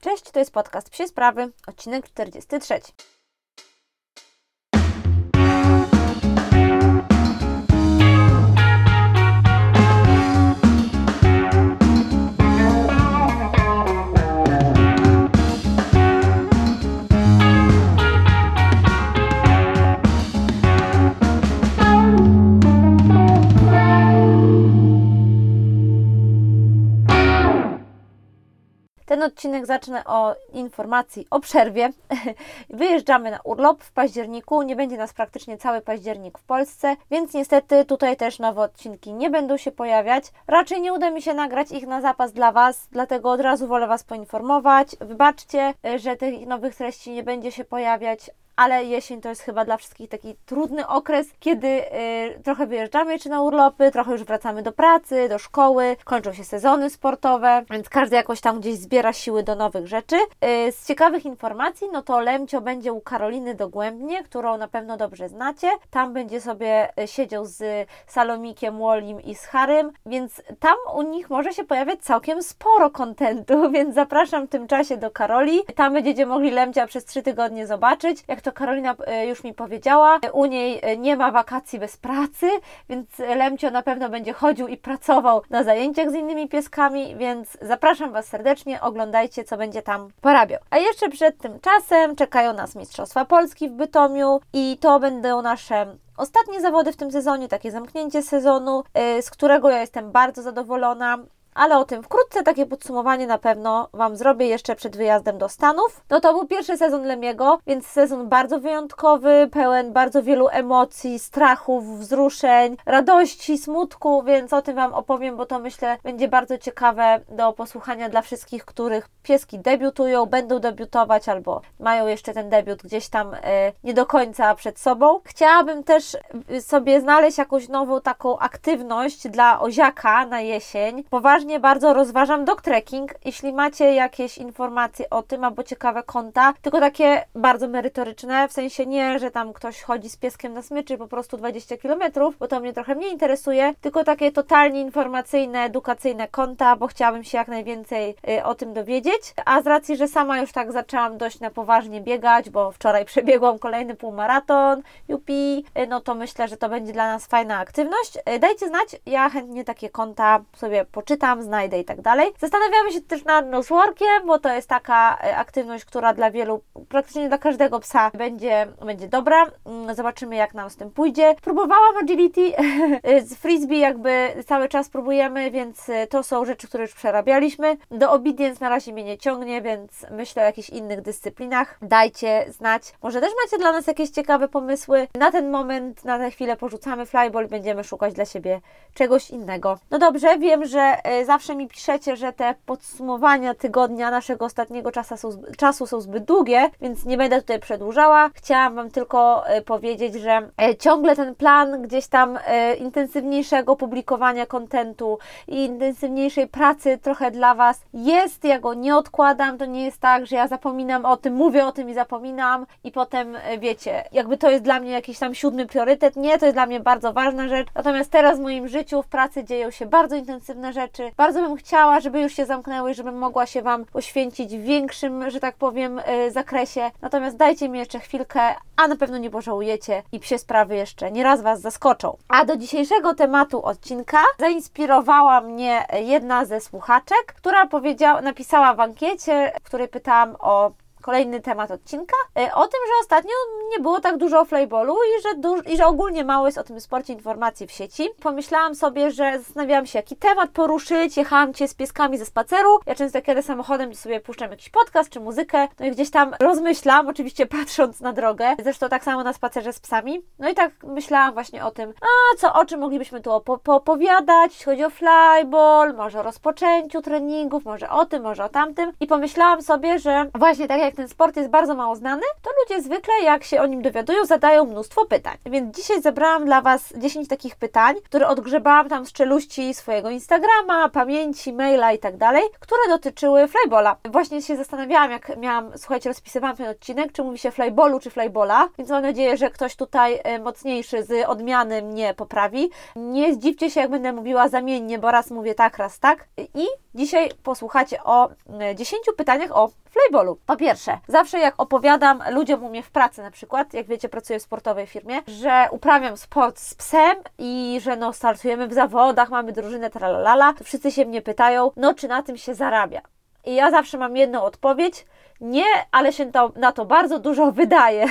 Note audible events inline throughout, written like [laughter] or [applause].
Cześć, to jest podcast Psie Sprawy, odcinek 43. Ten odcinek zacznę o informacji o przerwie. [laughs] Wyjeżdżamy na urlop w październiku. Nie będzie nas praktycznie cały październik w Polsce, więc niestety tutaj też nowe odcinki nie będą się pojawiać. Raczej nie uda mi się nagrać ich na zapas dla Was, dlatego od razu wolę Was poinformować. Wybaczcie, że tych nowych treści nie będzie się pojawiać, ale jesień to jest chyba dla wszystkich taki trudny okres, kiedy y, trochę wyjeżdżamy jeszcze na urlopy, trochę już wracamy do pracy, do szkoły, kończą się sezony sportowe, więc każdy jakoś tam gdzieś zbiera siły do nowych rzeczy. Y, z ciekawych informacji, no to Lemcio będzie u Karoliny Dogłębnie, którą na pewno dobrze znacie. Tam będzie sobie y, siedział z Salomikiem, Wolim i z Harym, więc tam u nich może się pojawiać całkiem sporo kontentu, [laughs] więc zapraszam w tym czasie do Karoli. Tam będziecie mogli Lemcia przez trzy tygodnie zobaczyć, jak to to Karolina e, już mi powiedziała. U niej e, nie ma wakacji bez pracy, więc Lemcio na pewno będzie chodził i pracował na zajęciach z innymi pieskami, więc zapraszam Was serdecznie, oglądajcie, co będzie tam porabiał. A jeszcze przed tym czasem czekają nas Mistrzostwa Polski w Bytomiu i to będą nasze ostatnie zawody w tym sezonie, takie zamknięcie sezonu, e, z którego ja jestem bardzo zadowolona ale o tym wkrótce takie podsumowanie na pewno Wam zrobię jeszcze przed wyjazdem do Stanów. No to był pierwszy sezon Lemiego, więc sezon bardzo wyjątkowy, pełen bardzo wielu emocji, strachów, wzruszeń, radości, smutku, więc o tym Wam opowiem, bo to myślę będzie bardzo ciekawe do posłuchania dla wszystkich, których pieski debiutują, będą debiutować albo mają jeszcze ten debiut gdzieś tam e, nie do końca przed sobą. Chciałabym też y, sobie znaleźć jakąś nową taką aktywność dla oziaka na jesień. Poważnie bardzo rozważam dog trekking. Jeśli macie jakieś informacje o tym albo ciekawe konta, tylko takie bardzo merytoryczne, w sensie nie, że tam ktoś chodzi z pieskiem na smyczy po prostu 20 km, bo to mnie trochę mniej interesuje, tylko takie totalnie informacyjne, edukacyjne konta, bo chciałabym się jak najwięcej y, o tym dowiedzieć. A z racji, że sama już tak zaczęłam dość na poważnie biegać, bo wczoraj [laughs] przebiegłam kolejny półmaraton, jupi, y, no to myślę, że to będzie dla nas fajna aktywność. Y, dajcie znać, ja chętnie takie konta sobie poczytam tam znajdę i tak dalej. Zastanawiamy się też nad noseworkiem, bo to jest taka e, aktywność, która dla wielu, praktycznie dla każdego psa będzie, będzie dobra. Mm, zobaczymy, jak nam z tym pójdzie. Próbowałam agility [laughs] z frisbee, jakby cały czas próbujemy, więc e, to są rzeczy, które już przerabialiśmy. Do obedience na razie mnie nie ciągnie, więc myślę o jakichś innych dyscyplinach. Dajcie znać. Może też macie dla nas jakieś ciekawe pomysły. Na ten moment, na tę chwilę porzucamy flyball i będziemy szukać dla siebie czegoś innego. No dobrze, wiem, że e, zawsze mi piszecie, że te podsumowania tygodnia naszego ostatniego czasu są, czasu są zbyt długie, więc nie będę tutaj przedłużała. Chciałam Wam tylko e, powiedzieć, że e, ciągle ten plan gdzieś tam e, intensywniejszego publikowania kontentu i intensywniejszej pracy trochę dla Was jest. Ja go nie odkładam. To nie jest tak, że ja zapominam o tym, mówię o tym i zapominam i potem wiecie, jakby to jest dla mnie jakiś tam siódmy priorytet. Nie, to jest dla mnie bardzo ważna rzecz. Natomiast teraz w moim życiu, w pracy dzieją się bardzo intensywne rzeczy, bardzo bym chciała, żeby już się zamknęły, żebym mogła się Wam poświęcić w większym, że tak powiem, e, zakresie. Natomiast dajcie mi jeszcze chwilkę, a na pewno nie pożałujecie i psie sprawy jeszcze nieraz Was zaskoczą. A do dzisiejszego tematu odcinka zainspirowała mnie jedna ze słuchaczek, która powiedziała, napisała w ankiecie, w której pytałam o kolejny temat odcinka, e, o tym, że ostatnio nie było tak dużo o flyballu i że, i że ogólnie mało jest o tym sporcie informacji w sieci. Pomyślałam sobie, że zastanawiałam się, jaki temat poruszyć, jechałam Cię z pieskami ze spaceru, ja często kiedy samochodem sobie puszczam jakiś podcast czy muzykę, no i gdzieś tam rozmyślam, oczywiście patrząc na drogę, zresztą tak samo na spacerze z psami, no i tak myślałam właśnie o tym, a co, o czym moglibyśmy tu opowiadać, jeśli chodzi o flyball, może o rozpoczęciu treningów, może o tym, może o tamtym. I pomyślałam sobie, że właśnie tak jak jak ten sport jest bardzo mało znany, to ludzie zwykle, jak się o nim dowiadują, zadają mnóstwo pytań. Więc dzisiaj zebrałam dla Was 10 takich pytań, które odgrzebałam tam z czeluści swojego Instagrama, pamięci, maila i tak dalej, które dotyczyły flybola. Właśnie się zastanawiałam, jak miałam, słuchajcie, rozpisywałam ten odcinek, czy mówi się flyballu, czy flybola, więc mam nadzieję, że ktoś tutaj e, mocniejszy z odmiany mnie poprawi. Nie zdziwcie się, jak będę mówiła zamiennie, bo raz mówię tak, raz tak. I dzisiaj posłuchacie o 10 e, pytaniach o flybolu. Po pierwsze, zawsze jak opowiadam ludziom u mnie w pracy na przykład, jak wiecie, pracuję w sportowej firmie, że uprawiam sport z psem i że no startujemy w zawodach, mamy drużynę tralalala, to wszyscy się mnie pytają, no czy na tym się zarabia? I ja zawsze mam jedną odpowiedź, nie, ale się to, na to bardzo dużo [laughs] wydaje.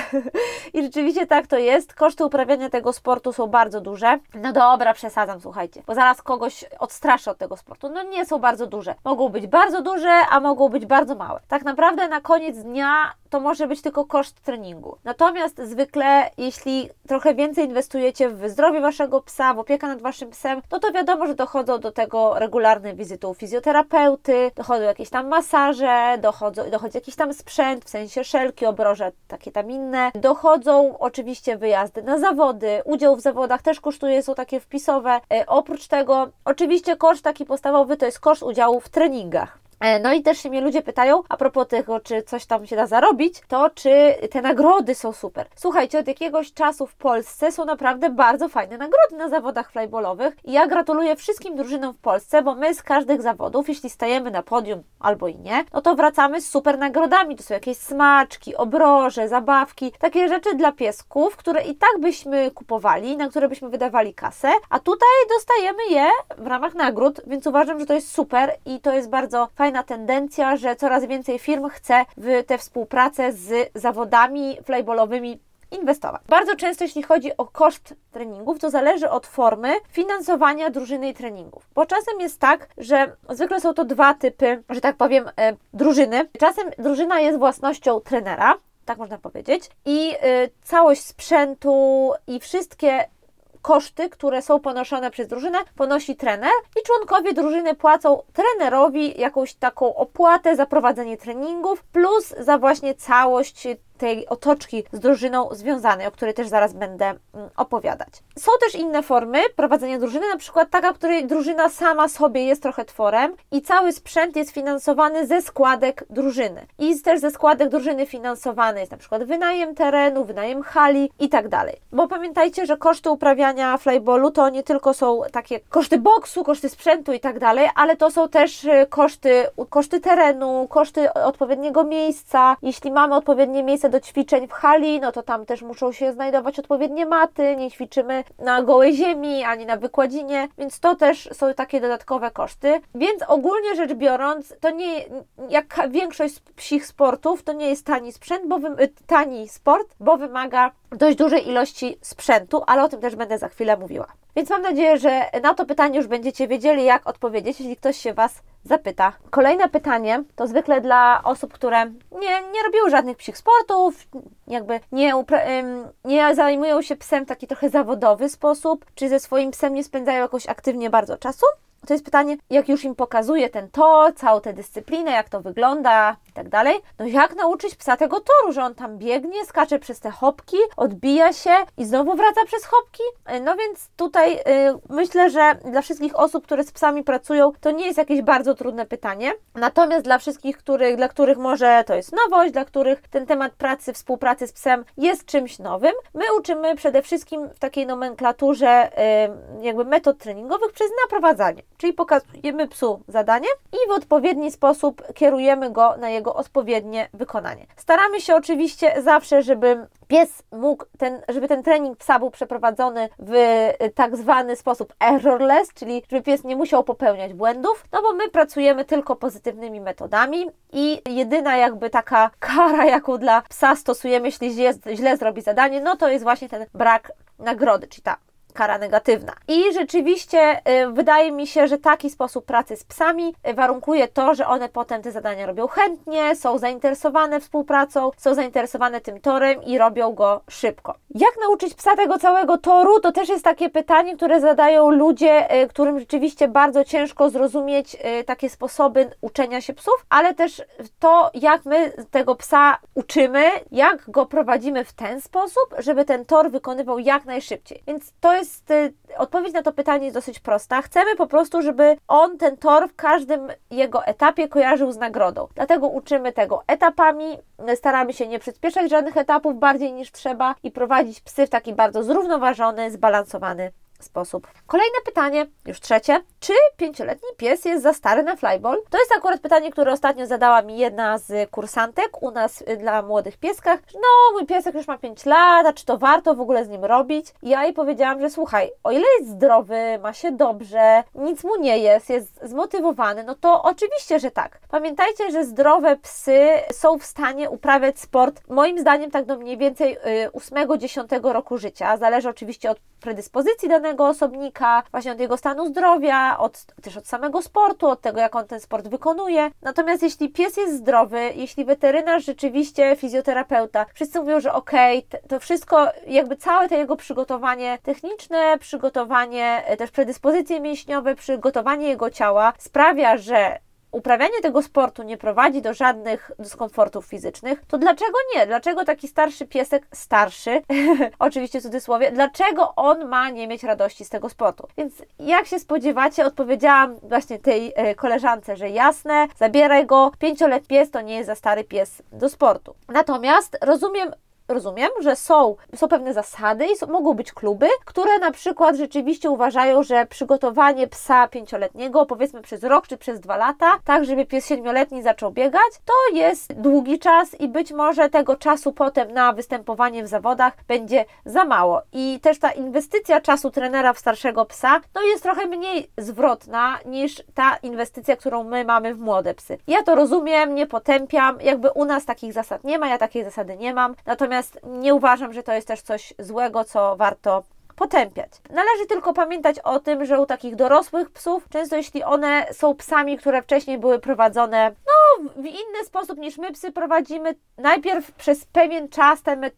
I rzeczywiście tak to jest. Koszty uprawiania tego sportu są bardzo duże. No dobra, przesadzam, słuchajcie, bo zaraz kogoś odstraszę od tego sportu. No nie są bardzo duże. Mogą być bardzo duże, a mogą być bardzo małe. Tak naprawdę na koniec dnia to może być tylko koszt treningu. Natomiast zwykle, jeśli trochę więcej inwestujecie w zdrowie waszego psa, w opiekę nad waszym psem, no to wiadomo, że dochodzą do tego regularne wizyty u fizjoterapeuty, dochodzą jakieś tam masaże, dochodzą, dochodzi jakiś tam sprzęt, w sensie szelki, obroże, takie tam inne. Dochodzą oczywiście wyjazdy na zawody, udział w zawodach też kosztuje, są takie wpisowe. E, oprócz tego, oczywiście koszt taki podstawowy to jest koszt udziału w treningach. E, no i też się mnie ludzie pytają, a propos tego, czy coś tam się da zarobić, to czy te nagrody są super. Słuchajcie, od jakiegoś czasu w Polsce są naprawdę bardzo fajne nagrody na zawodach flybolowych i ja gratuluję wszystkim drużynom w Polsce, bo my z każdych zawodów, jeśli stajemy na podium albo i nie, no to wracamy z super nagrodami. To są jakieś smaczki, obroże, zabawki, takie rzeczy dla piesków, które i tak byśmy kupowali, na które byśmy wydawali kasę, a tutaj dostajemy je w ramach nagród, więc uważam, że to jest super i to jest bardzo fajne fajna tendencja, że coraz więcej firm chce w tę współpracę z zawodami flyballowymi inwestować. Bardzo często, jeśli chodzi o koszt treningów, to zależy od formy finansowania drużyny i treningów. Bo czasem jest tak, że zwykle są to dwa typy, że tak powiem, e, drużyny. Czasem drużyna jest własnością trenera, tak można powiedzieć, i e, całość sprzętu i wszystkie koszty, które są ponoszone przez drużynę, ponosi trener i członkowie drużyny płacą trenerowi jakąś taką opłatę za prowadzenie treningów plus za właśnie całość tej otoczki z drużyną związanej, o której też zaraz będę mm, opowiadać. Są też inne formy prowadzenia drużyny, na przykład taka, w której drużyna sama sobie jest trochę tworem i cały sprzęt jest finansowany ze składek drużyny. I też ze składek drużyny finansowany jest na przykład wynajem terenu, wynajem hali i tak dalej. Bo pamiętajcie, że koszty uprawiania flyballu to nie tylko są takie koszty boksu, koszty sprzętu i tak dalej, ale to są też y, koszty, koszty terenu, koszty odpowiedniego miejsca. Jeśli mamy odpowiednie miejsce do ćwiczeń w hali, no to tam też muszą się znajdować odpowiednie maty, nie ćwiczymy na gołej ziemi ani na wykładzinie, więc to też są takie dodatkowe koszty. Więc ogólnie rzecz biorąc, to nie, jak większość psich sportów, to nie jest tani sprzęt, bo wy, tani sport, bo wymaga dość dużej ilości sprzętu, ale o tym też będę za chwilę mówiła. Więc mam nadzieję, że na to pytanie już będziecie wiedzieli, jak odpowiedzieć, jeśli ktoś się Was zapyta. Kolejne pytanie to zwykle dla osób, które nie, nie robiły żadnych psich sportów, jakby nie, nie zajmują się psem w taki trochę zawodowy sposób, czy ze swoim psem nie spędzają jakoś aktywnie bardzo czasu. To jest pytanie, jak już im pokazuje ten tor, całą tę dyscyplinę, jak to wygląda i tak dalej, no jak nauczyć psa tego toru, że on tam biegnie, skacze przez te hopki, odbija się i znowu wraca przez hopki? E, no więc tutaj yy, myślę, że dla wszystkich osób, które z psami pracują, to nie jest jakieś bardzo trudne pytanie. Natomiast dla wszystkich, których, dla których może to jest nowość, dla których ten temat pracy, współpracy z psem jest czymś nowym, my uczymy przede wszystkim w takiej nomenklaturze yy, jakby metod treningowych przez naprowadzanie. Czyli pokazujemy psu zadanie i w odpowiedni sposób kierujemy go na jego odpowiednie wykonanie. Staramy się oczywiście zawsze, żeby pies mógł, ten, żeby ten trening psa był przeprowadzony w tak zwany sposób errorless, czyli żeby pies nie musiał popełniać błędów, no bo my pracujemy tylko pozytywnymi metodami i jedyna jakby taka kara, jaką dla psa stosujemy, jeśli źle, źle zrobi zadanie, no to jest właśnie ten brak nagrody, czyli ta kara negatywna. I rzeczywiście y, wydaje mi się, że taki sposób pracy z psami y, warunkuje to, że one potem te zadania robią chętnie, są zainteresowane współpracą, są zainteresowane tym torem i robią go szybko. Jak nauczyć psa tego całego toru? To też jest takie pytanie, które zadają ludzie, y, którym rzeczywiście bardzo ciężko zrozumieć takie sposoby uczenia się psów, ale też to, jak my tego psa uczymy, jak go prowadzimy w ten sposób, żeby ten tor wykonywał jak najszybciej. Więc to jest jest, y, odpowiedź na to pytanie jest dosyć prosta. Chcemy po prostu, żeby on ten tor w każdym jego etapie kojarzył z nagrodą. Dlatego uczymy tego etapami, staramy się nie przyspieszać żadnych etapów bardziej niż trzeba i prowadzić psy w taki bardzo zrównoważony, zbalansowany sposób. Kolejne pytanie, już trzecie. Czy pięcioletni pies jest za stary na flyball? To jest akurat pytanie, które ostatnio zadała mi jedna z kursantek u nas y, dla młodych pieskach. No, mój piesek już ma 5 lat, a czy to warto w ogóle z nim robić? Ja jej powiedziałam, że słuchaj, o ile jest zdrowy, ma się dobrze, nic mu nie jest, jest zmotywowany, no to oczywiście, że tak. Pamiętajcie, że zdrowe psy są w stanie uprawiać sport, moim zdaniem tak do mniej więcej 8-10 y, roku życia. Zależy oczywiście od predyspozycji danego osobnika, właśnie od jego stanu zdrowia, od, też od samego sportu, od tego, jak on ten sport wykonuje. Natomiast jeśli pies jest zdrowy, jeśli weterynarz rzeczywiście, fizjoterapeuta, wszyscy mówią, że okej, okay, to wszystko, jakby całe to jego przygotowanie techniczne, przygotowanie, e, też predyspozycje mięśniowe, przygotowanie jego ciała sprawia, że uprawianie tego sportu nie prowadzi do żadnych dyskomfortów fizycznych, to dlaczego nie? Dlaczego taki starszy piesek, starszy, [laughs] oczywiście w cudzysłowie, dlaczego on ma nie mieć radości z tego sportu? Więc jak się spodziewacie, odpowiedziałam właśnie tej e, koleżance, że jasne, zabieraj go, pięcioletni pies to nie jest za stary pies do sportu. Natomiast rozumiem rozumiem, że są, są pewne zasady i są, mogą być kluby, które na przykład rzeczywiście uważają, że przygotowanie psa pięcioletniego, powiedzmy przez rok czy przez dwa lata, tak żeby pies siedmioletni zaczął biegać, to jest długi czas i być może tego czasu potem na występowanie w zawodach będzie za mało. I też ta inwestycja czasu trenera w starszego psa, no jest trochę mniej zwrotna niż ta inwestycja, którą my mamy w młode psy. Ja to rozumiem, nie potępiam, jakby u nas takich zasad nie ma, ja takiej zasady nie mam, natomiast Natomiast nie uważam, że to jest też coś złego, co warto potępiać. Należy tylko pamiętać o tym, że u takich dorosłych psów, często jeśli one są psami, które wcześniej były prowadzone w inny sposób niż my psy prowadzimy, najpierw przez pewien czas, ten,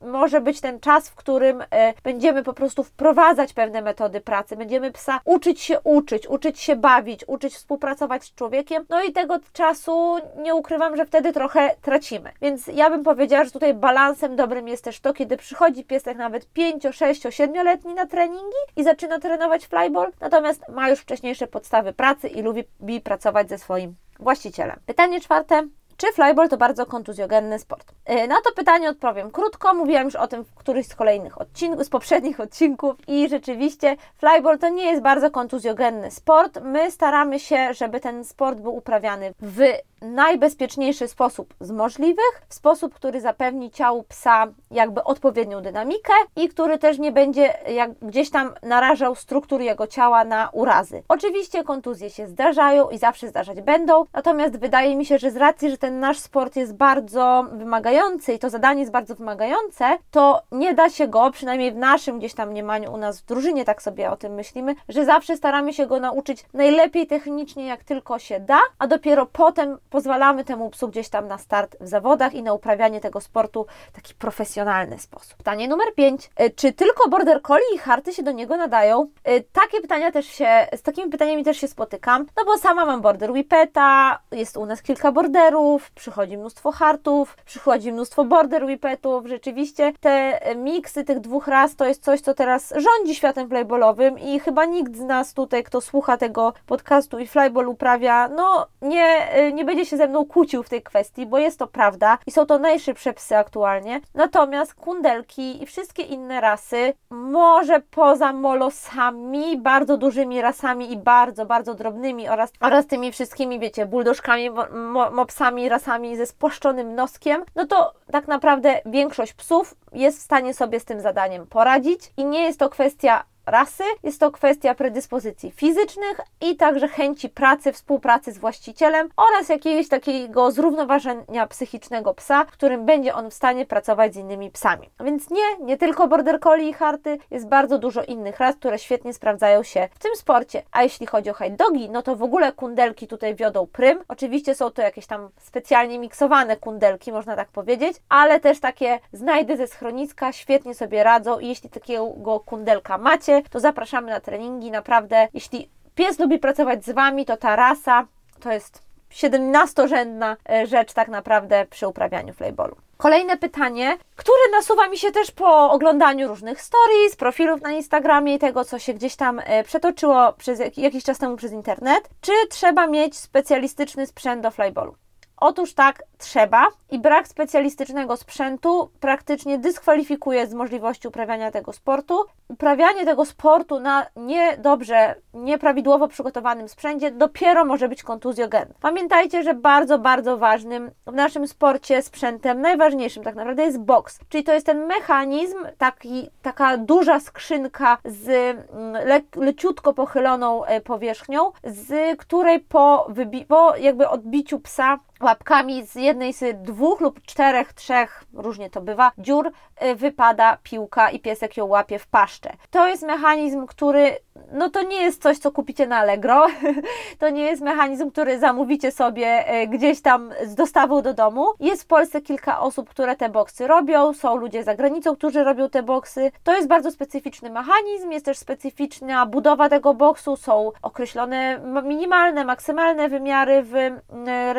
może być ten czas, w którym e, będziemy po prostu wprowadzać pewne metody pracy, będziemy psa uczyć się uczyć, uczyć się bawić, uczyć współpracować z człowiekiem, no i tego czasu nie ukrywam, że wtedy trochę tracimy. Więc ja bym powiedziała, że tutaj balansem dobrym jest też to, kiedy przychodzi piesek nawet 5, 6, 7 letni na treningi i zaczyna trenować flyball, natomiast ma już wcześniejsze podstawy pracy i lubi pracować ze swoim właścicielem. Pytanie czwarte. Czy flyball to bardzo kontuzjogenny sport? Y, na to pytanie odpowiem krótko. Mówiłam już o tym w którymś z kolejnych odcinków, z poprzednich odcinków i rzeczywiście flyball to nie jest bardzo kontuzjogenny sport. My staramy się, żeby ten sport był uprawiany w najbezpieczniejszy sposób z możliwych, w sposób, który zapewni ciału psa jakby odpowiednią dynamikę i który też nie będzie jak gdzieś tam narażał struktur jego ciała na urazy. Oczywiście kontuzje się zdarzają i zawsze zdarzać będą, natomiast wydaje mi się, że z racji, że ten nasz sport jest bardzo wymagający i to zadanie jest bardzo wymagające, to nie da się go, przynajmniej w naszym gdzieś tam mniemaniu u nas w drużynie, tak sobie o tym myślimy, że zawsze staramy się go nauczyć najlepiej technicznie, jak tylko się da, a dopiero potem pozwalamy temu psu gdzieś tam na start w zawodach i na uprawianie tego sportu w taki profesjonalny sposób. Pytanie numer 5. E, czy tylko border collie i harty się do niego nadają? E, takie pytania też się, z takimi pytaniami też się spotykam, no bo sama mam border whippeta, jest u nas kilka borderów, przychodzi mnóstwo hartów, przychodzi mnóstwo border whippetów. Rzeczywiście te miksy tych dwóch ras to jest coś, co teraz rządzi światem flyballowym i chyba nikt z nas tutaj, kto słucha tego podcastu i flyball uprawia, no nie, e, nie będzie się ze mną kłócił w tej kwestii, bo jest to prawda i są to najszybsze psy aktualnie. Natomiast kundelki i wszystkie inne rasy, może poza molosami, bardzo dużymi rasami i bardzo, bardzo drobnymi oraz, oraz tymi wszystkimi, wiecie, buldożkami, mo, mopsami, rasami ze spłaszczonym noskiem, no to tak naprawdę większość psów jest w stanie sobie z tym zadaniem poradzić i nie jest to kwestia rasy, jest to kwestia predyspozycji fizycznych i także chęci pracy, współpracy z właścicielem oraz jakiegoś takiego zrównoważenia psychicznego psa, którym będzie on w stanie pracować z innymi psami. Więc nie, nie tylko border collie i harty, jest bardzo dużo innych ras, które świetnie sprawdzają się w tym sporcie. A jeśli chodzi o hide dogi, no to w ogóle kundelki tutaj wiodą prym. Oczywiście są to jakieś tam specjalnie miksowane kundelki, można tak powiedzieć, ale też takie znajdy ze schroniska świetnie sobie radzą i jeśli takiego kundelka macie, to zapraszamy na treningi. Naprawdę, jeśli pies lubi pracować z Wami, to ta rasa to jest 17-rzędna e, rzecz tak naprawdę przy uprawianiu flayballu. Kolejne pytanie, które nasuwa mi się też po oglądaniu różnych stories, profilów na Instagramie i tego, co się gdzieś tam e, przetoczyło przez jakiś czas temu przez internet. Czy trzeba mieć specjalistyczny sprzęt do flyballu? Otóż tak, trzeba i brak specjalistycznego sprzętu praktycznie dyskwalifikuje z możliwości uprawiania tego sportu. Uprawianie tego sportu na niedobrze, nieprawidłowo przygotowanym sprzęcie dopiero może być kontuzjogenny. Pamiętajcie, że bardzo, bardzo ważnym w naszym sporcie sprzętem, najważniejszym tak naprawdę jest boks, czyli to jest ten mechanizm, taki, taka duża skrzynka z mm, le, leciutko pochyloną e, powierzchnią, z której po, wybi- po jakby odbiciu psa łapkami z jednej z dwóch lub czterech, trzech, różnie to bywa, dziur y, wypada piłka i piesek ją łapie w paszczę. To jest mechanizm, który, no to nie jest coś, co kupicie na Allegro, [laughs] to nie jest mechanizm, który zamówicie sobie y, gdzieś tam z dostawą do domu. Jest w Polsce kilka osób, które te boksy robią, są ludzie za granicą, którzy robią te boksy. To jest bardzo specyficzny mechanizm, jest też specyficzna budowa tego boksu, są określone minimalne, maksymalne wymiary w y,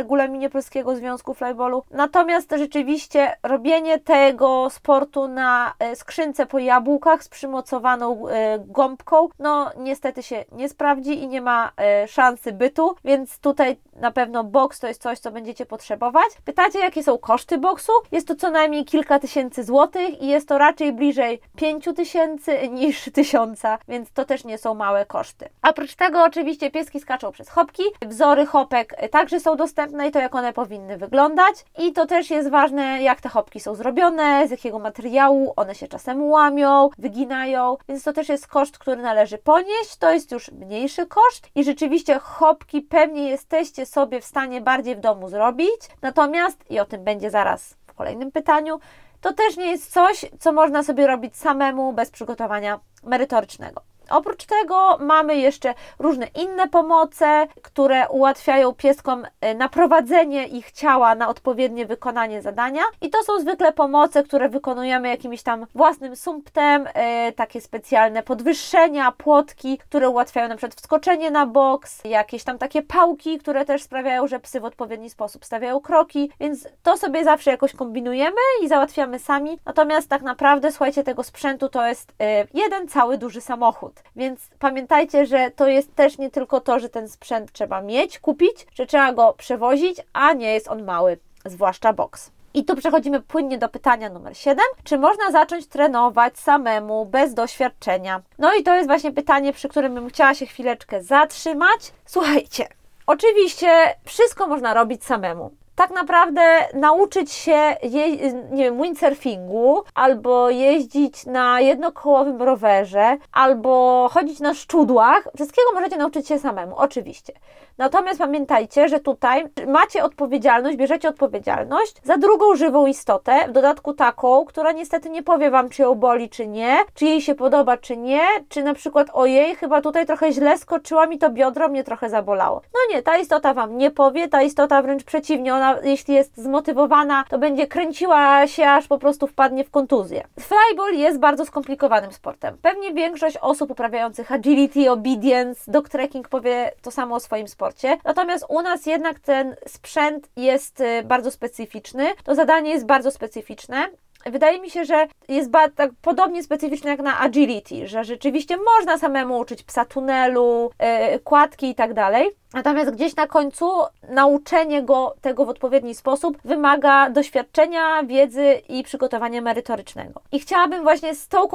Polskiego Związku Flyballu. Natomiast rzeczywiście robienie tego sportu na e, skrzynce po jabłkach z przymocowaną e, gąbką, no niestety się nie sprawdzi i nie ma e, szansy bytu, więc tutaj na pewno boks to jest coś, co będziecie potrzebować. Pytacie, jakie są koszty boksu? Jest to co najmniej kilka tysięcy złotych i jest to raczej bliżej pięciu tysięcy niż tysiąca, więc to też nie są małe koszty. Oprócz tego oczywiście pieski skaczą przez hopki, wzory hopek także są dostępne i to one powinny wyglądać i to też jest ważne, jak te hopki są zrobione, z jakiego materiału, one się czasem łamią, wyginają, więc to też jest koszt, który należy ponieść, to jest już mniejszy koszt i rzeczywiście hopki pewnie jesteście sobie w stanie bardziej w domu zrobić, natomiast, i o tym będzie zaraz w kolejnym pytaniu, to też nie jest coś, co można sobie robić samemu bez przygotowania merytorycznego. Oprócz tego mamy jeszcze różne inne pomoce, które ułatwiają pieskom e, naprowadzenie ich ciała na odpowiednie wykonanie zadania. I to są zwykle pomoce, które wykonujemy jakimś tam własnym sumptem, e, takie specjalne podwyższenia, płotki, które ułatwiają na przykład wskoczenie na boks, jakieś tam takie pałki, które też sprawiają, że psy w odpowiedni sposób stawiają kroki, więc to sobie zawsze jakoś kombinujemy i załatwiamy sami. Natomiast tak naprawdę, słuchajcie, tego sprzętu to jest e, jeden cały duży samochód. Więc pamiętajcie, że to jest też nie tylko to, że ten sprzęt trzeba mieć, kupić, że trzeba go przewozić, a nie jest on mały, zwłaszcza boks. I tu przechodzimy płynnie do pytania numer 7. Czy można zacząć trenować samemu, bez doświadczenia? No i to jest właśnie pytanie, przy którym bym chciała się chwileczkę zatrzymać. Słuchajcie, oczywiście wszystko można robić samemu tak naprawdę nauczyć się je, nie wiem, windsurfingu, albo jeździć na jednokołowym rowerze, albo chodzić na szczudłach. Wszystkiego możecie nauczyć się samemu, oczywiście. Natomiast pamiętajcie, że tutaj macie odpowiedzialność, bierzecie odpowiedzialność za drugą żywą istotę, w dodatku taką, która niestety nie powie Wam, czy ją boli, czy nie, czy jej się podoba, czy nie, czy na przykład ojej, chyba tutaj trochę źle skoczyła mi to biodro, mnie trochę zabolało. No nie, ta istota Wam nie powie, ta istota wręcz przeciwnie, ona jeśli jest zmotywowana, to będzie kręciła się, aż po prostu wpadnie w kontuzję. Flyball jest bardzo skomplikowanym sportem. Pewnie większość osób uprawiających agility, obedience, dog trekking powie to samo o swoim sporcie Natomiast u nas jednak ten sprzęt jest y, bardzo specyficzny. To zadanie jest bardzo specyficzne wydaje mi się, że jest tak podobnie specyficzne jak na agility, że rzeczywiście można samemu uczyć psa tunelu, yy, kładki i tak dalej. Natomiast gdzieś na końcu nauczenie go tego w odpowiedni sposób wymaga doświadczenia, wiedzy i przygotowania merytorycznego. I chciałabym właśnie z tą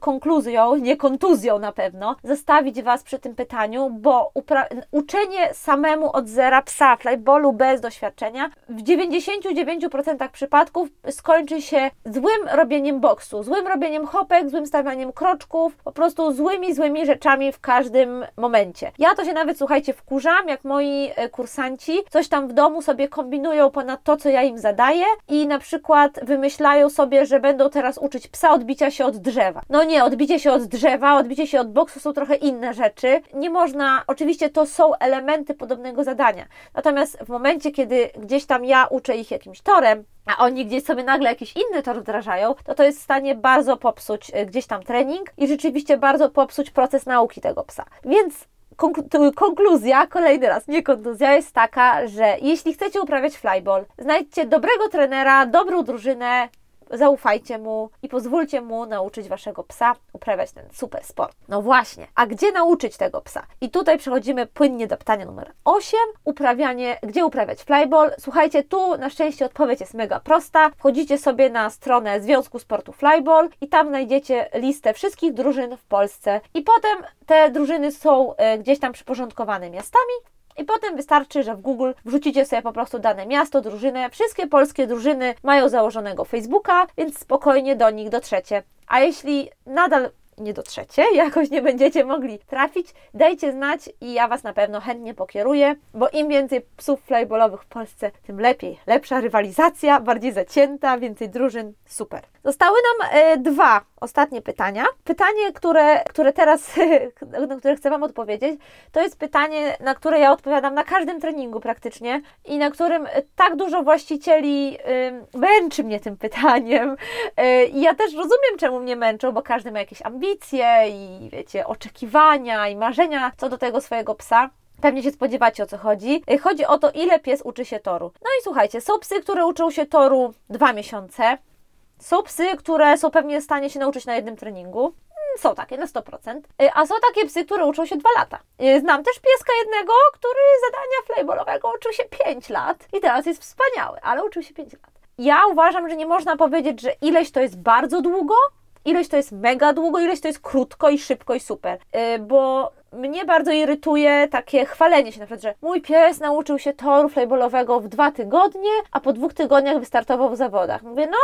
konkluzją, nie kontuzją na pewno, zostawić Was przy tym pytaniu, bo uczenie samemu od zera psa flyballu bez doświadczenia w 99% przypadków skończy się złym robieniem boksu, złym robieniem hopek, złym stawianiem kroczków, po prostu złymi, złymi rzeczami w każdym momencie. Ja to się nawet, słuchajcie, wkurzam, jak moi e, kursanci coś tam w domu sobie kombinują ponad to, co ja im zadaję i na przykład wymyślają sobie, że będą teraz uczyć psa odbicia się od drzewa. No nie, odbicie się od drzewa, odbicie się od boksu są trochę inne rzeczy. Nie można, oczywiście to są elementy podobnego zadania. Natomiast w momencie, kiedy gdzieś tam ja uczę ich jakimś torem, a oni gdzieś sobie nagle jakiś inny tor wdrażają, to to jest w stanie bardzo popsuć e, gdzieś tam trening i rzeczywiście bardzo popsuć proces nauki tego psa. Więc konkluzja, kolejny raz, nie kontuzja, jest taka, że jeśli chcecie uprawiać flyball, znajdźcie dobrego trenera, dobrą drużynę, zaufajcie mu i pozwólcie mu nauczyć waszego psa uprawiać ten super sport. No właśnie, a gdzie nauczyć tego psa? I tutaj przechodzimy płynnie do pytania numer 8. Uprawianie, gdzie uprawiać flyball? Słuchajcie, tu na szczęście odpowiedź jest mega prosta. Wchodzicie sobie na stronę Związku Sportu Flyball i tam znajdziecie listę wszystkich drużyn w Polsce i potem te drużyny są e, gdzieś tam przyporządkowane miastami i potem wystarczy, że w Google wrzucicie sobie po prostu dane miasto, drużynę. Wszystkie polskie drużyny mają założonego Facebooka, więc spokojnie do nich dotrzecie. A jeśli nadal nie dotrzecie, [laughs] jakoś nie będziecie mogli trafić, dajcie znać i ja Was na pewno chętnie pokieruję, bo im więcej psów flyballowych w Polsce, tym lepiej. Lepsza rywalizacja, bardziej zacięta, więcej drużyn, super. Zostały nam e, dwa ostatnie pytania. Pytanie, które, które teraz, [laughs] na które chcę Wam odpowiedzieć, to jest pytanie, na które ja odpowiadam na każdym treningu praktycznie i na którym tak dużo właścicieli y, męczy mnie tym [laughs] pytaniem. Y, ja też rozumiem, czemu mnie męczą, bo każdy ma jakieś ambicje i wiecie, oczekiwania i marzenia co do tego swojego psa. Pewnie się spodziewacie o co chodzi. Chodzi o to, ile pies uczy się toru. No i słuchajcie, są psy, które uczą się toru dwa miesiące, są psy, które są pewnie w stanie się nauczyć na jednym treningu. Mm, są takie na 100%. Y, a są takie psy, które uczą się 2 lata. Y, znam też pieska jednego, który zadania flayballowego uczył się 5 lat i teraz jest wspaniały, ale uczył się 5 lat. Ja uważam, że nie można powiedzieć, że ileś to jest bardzo długo, ileś to jest mega długo, ileś to jest krótko i szybko i super. Yy, bo mnie bardzo irytuje takie chwalenie się, na przykład, że mój pies nauczył się toru flyballowego w dwa tygodnie, a po dwóch tygodniach wystartował w zawodach. Mówię, no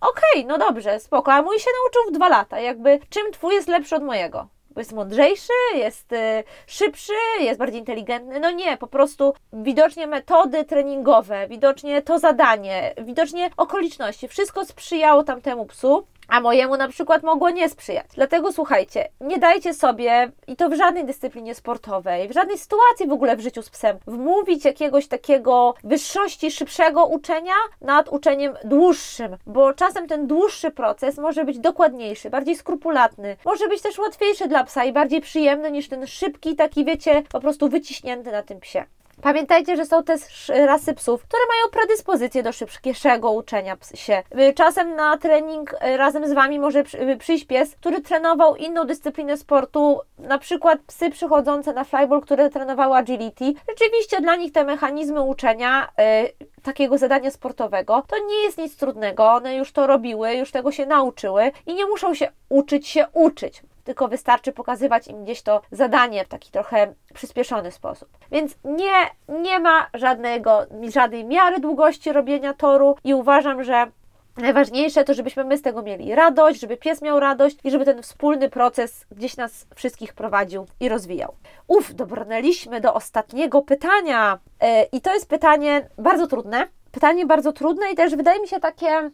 okej, okay, no dobrze, spoko, a mój się nauczył w dwa lata. Jakby czym twój jest lepszy od mojego? Jest mądrzejszy, jest y, szybszy, jest bardziej inteligentny. No nie, po prostu widocznie metody treningowe, widocznie to zadanie, widocznie okoliczności, wszystko sprzyjało tamtemu psu a mojemu na przykład mogło nie sprzyjać. Dlatego słuchajcie, nie dajcie sobie, i to w żadnej dyscyplinie sportowej, w żadnej sytuacji w ogóle w życiu z psem, wmówić jakiegoś takiego wyższości, szybszego uczenia nad uczeniem dłuższym, bo czasem ten dłuższy proces może być dokładniejszy, bardziej skrupulatny, może być też łatwiejszy dla psa i bardziej przyjemny niż ten szybki, taki wiecie, po prostu wyciśnięty na tym psie. Pamiętajcie, że są też rasy psów, które mają predyspozycję do szybkiego uczenia się. Y, czasem na trening y, razem z Wami może y, przyjść pies, który trenował inną dyscyplinę sportu, na przykład psy przychodzące na flyball, które trenowały agility. Rzeczywiście dla nich te mechanizmy uczenia takiego zadania sportowego, to nie jest nic trudnego. One już to robiły, już tego się nauczyły i nie muszą się uczyć się uczyć tylko wystarczy pokazywać im gdzieś to zadanie w taki trochę przyspieszony sposób. Więc nie, nie ma żadnego, żadnej miary długości robienia toru i uważam, że Najważniejsze to, żebyśmy my z tego mieli radość, żeby pies miał radość i żeby ten wspólny proces gdzieś nas wszystkich prowadził i rozwijał. Uf, dobrnęliśmy do ostatniego pytania. Yy, I to jest pytanie bardzo trudne. Pytanie bardzo trudne i też wydaje mi się takie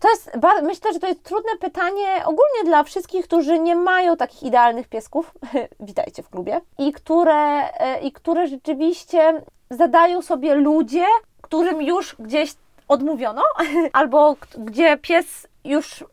to jest, myślę, że to jest trudne pytanie ogólnie dla wszystkich, którzy nie mają takich idealnych piesków. [laughs] Witajcie w klubie. I które, e, I które rzeczywiście zadają sobie ludzie, którym już gdzieś odmówiono, [laughs] albo gdzie pies już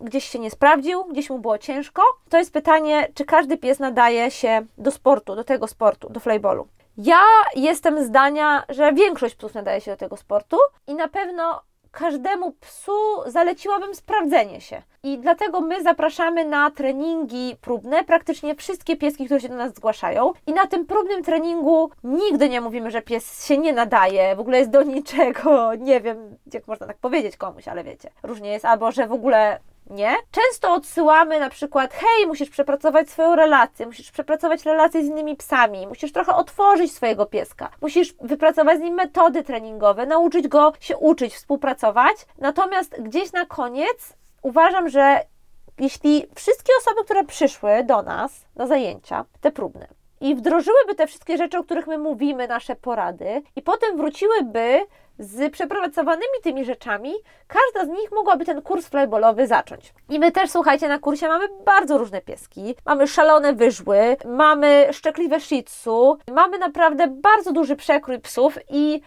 gdzieś się nie sprawdził, gdzieś mu było ciężko. To jest pytanie, czy każdy pies nadaje się do sportu, do tego sportu, do flyballu. Ja jestem zdania, że większość psów nadaje się do tego sportu i na pewno każdemu psu zaleciłabym sprawdzenie się. I dlatego my zapraszamy na treningi próbne praktycznie wszystkie pieski, które się do nas zgłaszają. I na tym próbnym treningu nigdy nie mówimy, że pies się nie nadaje, w ogóle jest do niczego. Nie wiem, jak można tak powiedzieć komuś, ale wiecie, różnie jest, albo że w ogóle nie. Często odsyłamy na przykład, hej, musisz przepracować swoją relację, musisz przepracować relacje z innymi psami, musisz trochę otworzyć swojego pieska, musisz wypracować z nim metody treningowe, nauczyć go się uczyć, współpracować. Natomiast gdzieś na koniec uważam, że jeśli wszystkie osoby, które przyszły do nas na zajęcia, te próbne, i wdrożyłyby te wszystkie rzeczy, o których my mówimy, nasze porady, i potem wróciłyby z przepracowanymi tymi rzeczami, każda z nich mogłaby ten kurs flyballowy zacząć. I my też, słuchajcie, na kursie mamy bardzo różne pieski. Mamy szalone wyżły, mamy szczekliwe shih tzu, mamy naprawdę bardzo duży przekrój psów i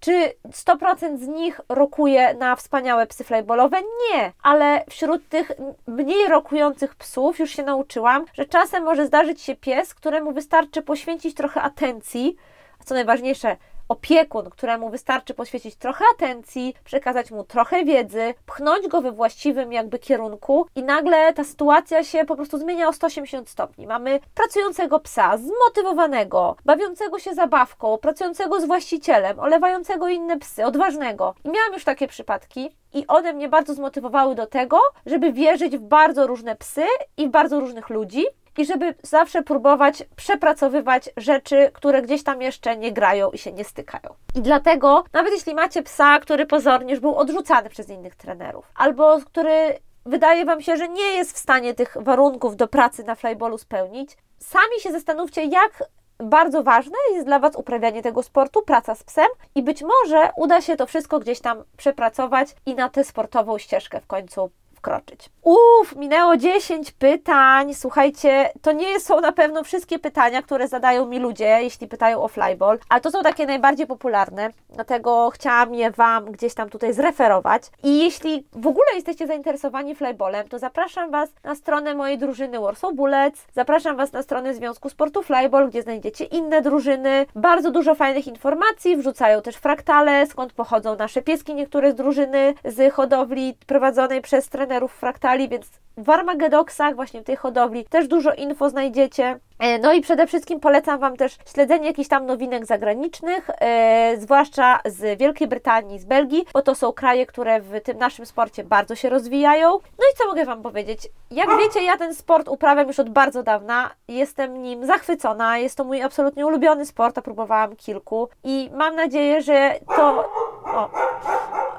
czy 100% z nich rokuje na wspaniałe psy flyballowe? Nie, ale wśród tych mniej rokujących psów już się nauczyłam, że czasem może zdarzyć się pies, któremu wystarczy poświęcić trochę atencji, a co najważniejsze, opiekun, któremu wystarczy poświęcić trochę atencji, przekazać mu trochę wiedzy, pchnąć go we właściwym jakby kierunku i nagle ta sytuacja się po prostu zmienia o 180 stopni. Mamy pracującego psa, zmotywowanego, bawiącego się zabawką, pracującego z właścicielem, olewającego inne psy, odważnego. I miałam już takie przypadki i one mnie bardzo zmotywowały do tego, żeby wierzyć w bardzo różne psy i w bardzo różnych ludzi i żeby zawsze próbować przepracowywać rzeczy, które gdzieś tam jeszcze nie grają i się nie stykają. I dlatego, nawet jeśli macie psa, który pozornie już był odrzucany przez innych trenerów, albo który wydaje Wam się, że nie jest w stanie tych warunków do pracy na flyballu spełnić, sami się zastanówcie, jak bardzo ważne jest dla Was uprawianie tego sportu, praca z psem i być może uda się to wszystko gdzieś tam przepracować i na tę sportową ścieżkę w końcu wkroczyć. Uff, minęło 10 pytań. Słuchajcie, to nie są na pewno wszystkie pytania, które zadają mi ludzie, jeśli pytają o flyball, ale to są takie najbardziej popularne, dlatego chciałam je Wam gdzieś tam tutaj zreferować. I jeśli w ogóle jesteście zainteresowani flyballem, to zapraszam Was na stronę mojej drużyny Warsaw Bullets, zapraszam Was na stronę Związku Sportu Flyball, gdzie znajdziecie inne drużyny, bardzo dużo fajnych informacji, wrzucają też fraktale, skąd pochodzą nasze pieski, niektóre z drużyny z hodowli prowadzonej przez trenerów fraktali, więc w Armagedoksach, właśnie w tej hodowli, też dużo info znajdziecie. E, No i przede wszystkim polecam Wam też śledzenie jakichś tam nowinek zagranicznych, e, zwłaszcza z Wielkiej Brytanii, z Belgii, bo to są kraje, które w tym naszym sporcie bardzo się rozwijają. No i co mogę Wam powiedzieć? Jak wiecie, ja ten sport uprawiam już od bardzo dawna, jestem nim zachwycona, jest to mój absolutnie ulubiony sport, a próbowałam kilku i mam nadzieję, że to... O.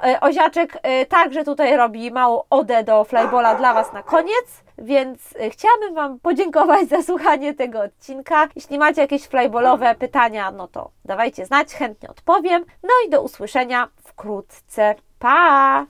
E, Oziaczek także tutaj robi małą odę do flybola dla Was na koniec, więc e, chciałabym Wam podziękować za słuchanie tego odcinka. Jeśli macie jakieś flyballowe pytania, no to dawajcie znać, chętnie odpowiem. No i do usłyszenia wkrótce. Pa!